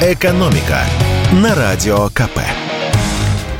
«Экономика» на Радио КП.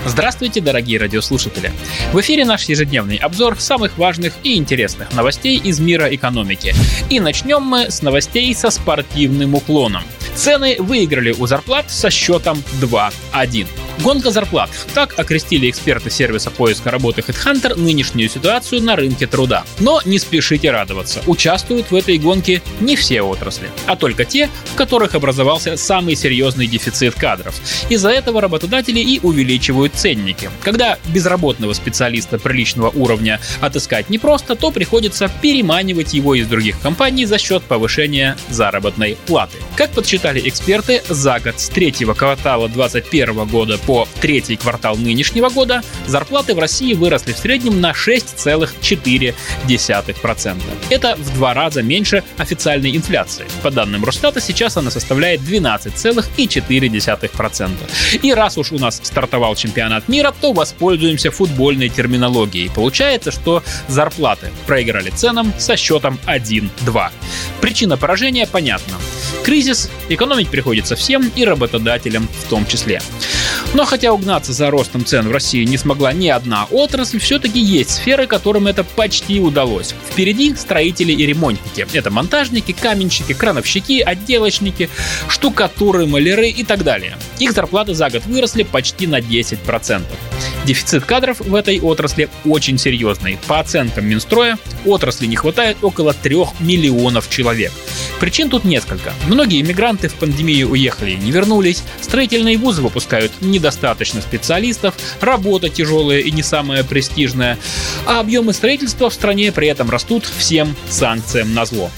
Здравствуйте, дорогие радиослушатели! В эфире наш ежедневный обзор самых важных и интересных новостей из мира экономики. И начнем мы с новостей со спортивным уклоном. Цены выиграли у зарплат со счетом 2-1. Гонка зарплат. Так окрестили эксперты сервиса поиска работы HeadHunter нынешнюю ситуацию на рынке труда. Но не спешите радоваться. Участвуют в этой гонке не все отрасли, а только те, в которых образовался самый серьезный дефицит кадров. Из-за этого работодатели и увеличивают ценники. Когда безработного специалиста приличного уровня отыскать непросто, то приходится переманивать его из других компаний за счет повышения заработной платы. Как подсчитали эксперты, за год с третьего квартала 2021 года по третий квартал нынешнего года зарплаты в России выросли в среднем на 6,4%. Это в два раза меньше официальной инфляции. По данным Росстата, сейчас она составляет 12,4%. И раз уж у нас стартовал чемпионат мира, то воспользуемся футбольной терминологией. Получается, что зарплаты проиграли ценам со счетом 1-2. Причина поражения понятна. Кризис, экономить приходится всем и работодателям в том числе. Но хотя угнаться за ростом цен в России не смогла ни одна отрасль, все-таки есть сферы, которым это почти удалось. Впереди строители и ремонтники. Это монтажники, каменщики, крановщики, отделочники, штукатуры, маляры и так далее. Их зарплаты за год выросли почти на 10%. Дефицит кадров в этой отрасли очень серьезный. По оценкам Минстроя, отрасли не хватает около 3 миллионов человек. Причин тут несколько. Многие иммигранты в пандемию уехали и не вернулись, строительные вузы выпускают недостаточно специалистов, работа тяжелая и не самая престижная, а объемы строительства в стране при этом растут всем санкциям на зло.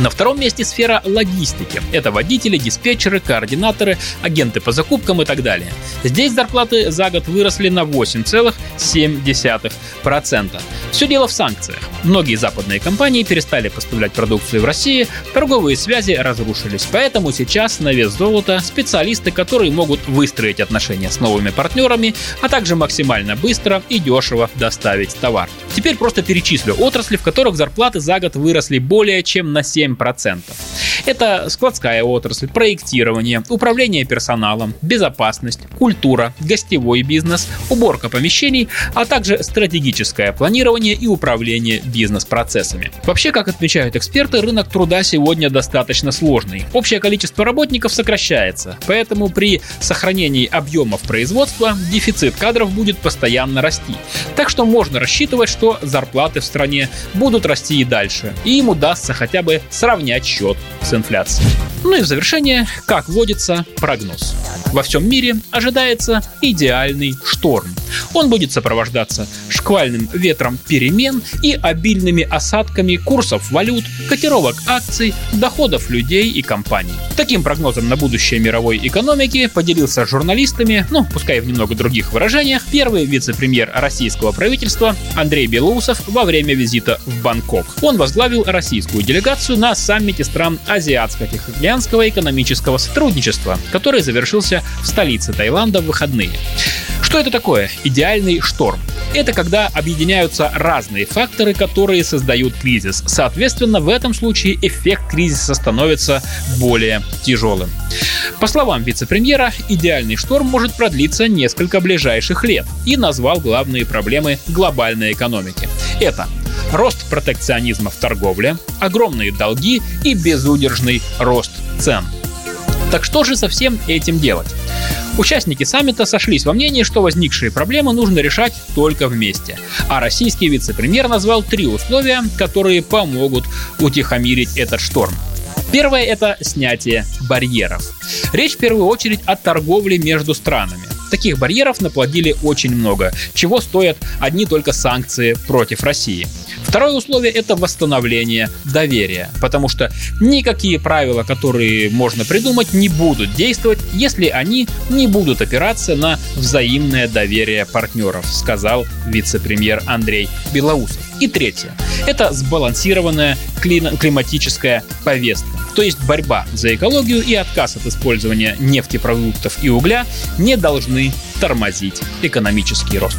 На втором месте сфера логистики. Это водители, диспетчеры, координаторы, агенты по закупкам и так далее. Здесь зарплаты за год выросли на 8,7%. Все дело в санкциях. Многие западные компании перестали поставлять продукцию в России, торговые связи разрушились. Поэтому сейчас на вес золота специалисты, которые могут выстроить отношения с новыми партнерами, а также максимально быстро и дешево доставить товар. Теперь просто перечислю отрасли, в которых зарплаты за год выросли более чем на 7 7%. Это складская отрасль, проектирование, управление персоналом, безопасность, культура, гостевой бизнес, уборка помещений, а также стратегическое планирование и управление бизнес-процессами. Вообще, как отмечают эксперты, рынок труда сегодня достаточно сложный. Общее количество работников сокращается, поэтому при сохранении объемов производства дефицит кадров будет постоянно расти. Так что можно рассчитывать, что зарплаты в стране будут расти и дальше, и им удастся хотя бы сравнять счет с инфляцией. Ну и в завершение, как водится, прогноз. Во всем мире ожидается идеальный шторм. Он будет сопровождаться шквальным ветром перемен и обильными осадками курсов валют, котировок акций, доходов людей и компаний. Таким прогнозом на будущее мировой экономики поделился с журналистами, ну, пускай в немного других выражениях, первый вице-премьер российского правительства Андрей Белоусов во время визита в Бангкок. Он возглавил российскую делегацию на саммите стран Азиатско-Тихоокеанского экономического сотрудничества, который завершился в столице Таиланда в выходные. Что это такое? Идеальный шторм. Это когда объединяются разные факторы, которые создают кризис. Соответственно, в этом случае эффект кризиса становится более тяжелым. По словам вице-премьера, идеальный шторм может продлиться несколько ближайших лет и назвал главные проблемы глобальной экономики. Это рост протекционизма в торговле, огромные долги и безудержный рост цен. Так что же со всем этим делать? Участники саммита сошлись во мнении, что возникшие проблемы нужно решать только вместе. А российский вице-премьер назвал три условия, которые помогут утихомирить этот шторм. Первое – это снятие барьеров. Речь в первую очередь о торговле между странами. Таких барьеров наплодили очень много, чего стоят одни только санкции против России. Второе условие – это восстановление доверия, потому что никакие правила, которые можно придумать, не будут действовать, если они не будут опираться на взаимное доверие партнеров, сказал вице-премьер Андрей Белоусов. И третье – это сбалансированная климатическая повестка. То есть борьба за экологию и отказ от использования нефтепродуктов и угля не должны тормозить экономический рост.